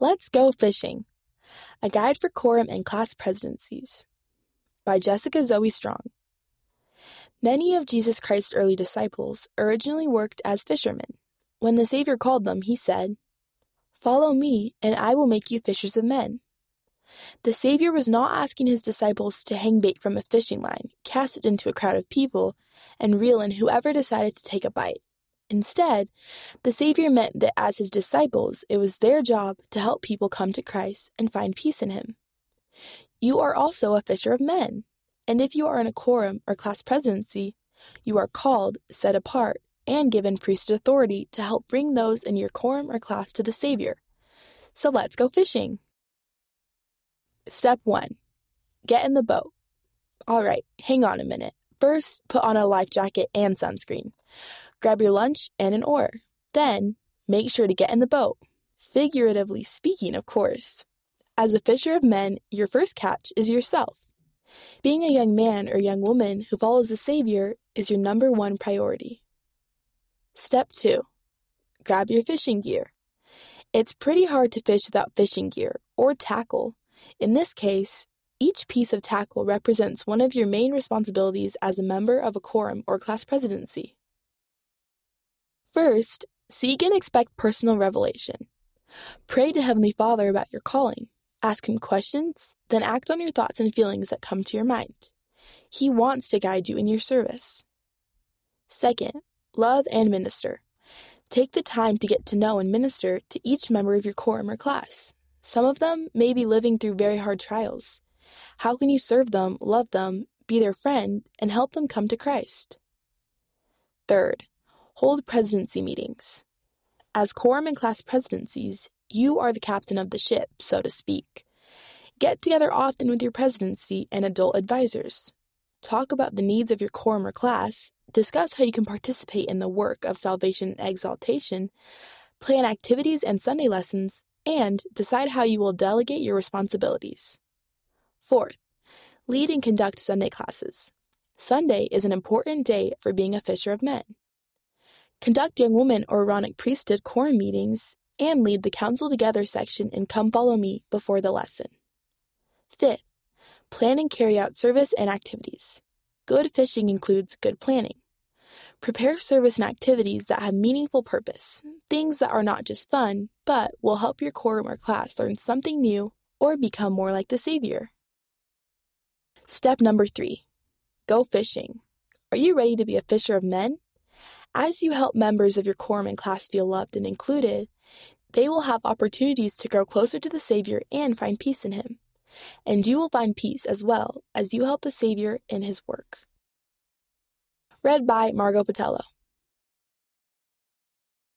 Let's Go Fishing A Guide for Quorum and Class Presidencies by Jessica Zoe Strong. Many of Jesus Christ's early disciples originally worked as fishermen. When the Savior called them, he said, Follow me, and I will make you fishers of men. The Savior was not asking his disciples to hang bait from a fishing line, cast it into a crowd of people, and reel in whoever decided to take a bite. Instead, the Savior meant that as his disciples, it was their job to help people come to Christ and find peace in him. You are also a fisher of men, and if you are in a quorum or class presidency, you are called, set apart, and given priesthood authority to help bring those in your quorum or class to the Savior. So let's go fishing. Step 1 Get in the boat. All right, hang on a minute. First, put on a life jacket and sunscreen. Grab your lunch and an oar. Then, make sure to get in the boat. Figuratively speaking, of course. As a fisher of men, your first catch is yourself. Being a young man or young woman who follows the Savior is your number one priority. Step 2 Grab your fishing gear. It's pretty hard to fish without fishing gear or tackle. In this case, each piece of tackle represents one of your main responsibilities as a member of a quorum or class presidency. First, seek and expect personal revelation. Pray to Heavenly Father about your calling. Ask Him questions, then act on your thoughts and feelings that come to your mind. He wants to guide you in your service. Second, love and minister. Take the time to get to know and minister to each member of your quorum or class. Some of them may be living through very hard trials. How can you serve them, love them, be their friend, and help them come to Christ? Third, hold presidency meetings. As quorum and class presidencies, you are the captain of the ship, so to speak. Get together often with your presidency and adult advisors. Talk about the needs of your quorum or class, discuss how you can participate in the work of salvation and exaltation, plan activities and Sunday lessons, and decide how you will delegate your responsibilities. Fourth, lead and conduct Sunday classes. Sunday is an important day for being a fisher of men. Conduct young women or Aaronic priesthood quorum meetings, and lead the Counsel Together section in Come Follow Me before the lesson. Fifth, plan and carry out service and activities. Good fishing includes good planning. Prepare service and activities that have meaningful purpose, things that are not just fun, but will help your quorum or class learn something new or become more like the Savior. Step number three go fishing. Are you ready to be a fisher of men? As you help members of your and class feel loved and included, they will have opportunities to grow closer to the Savior and find peace in Him. And you will find peace as well as you help the Savior in His work. Read by Margot Patello.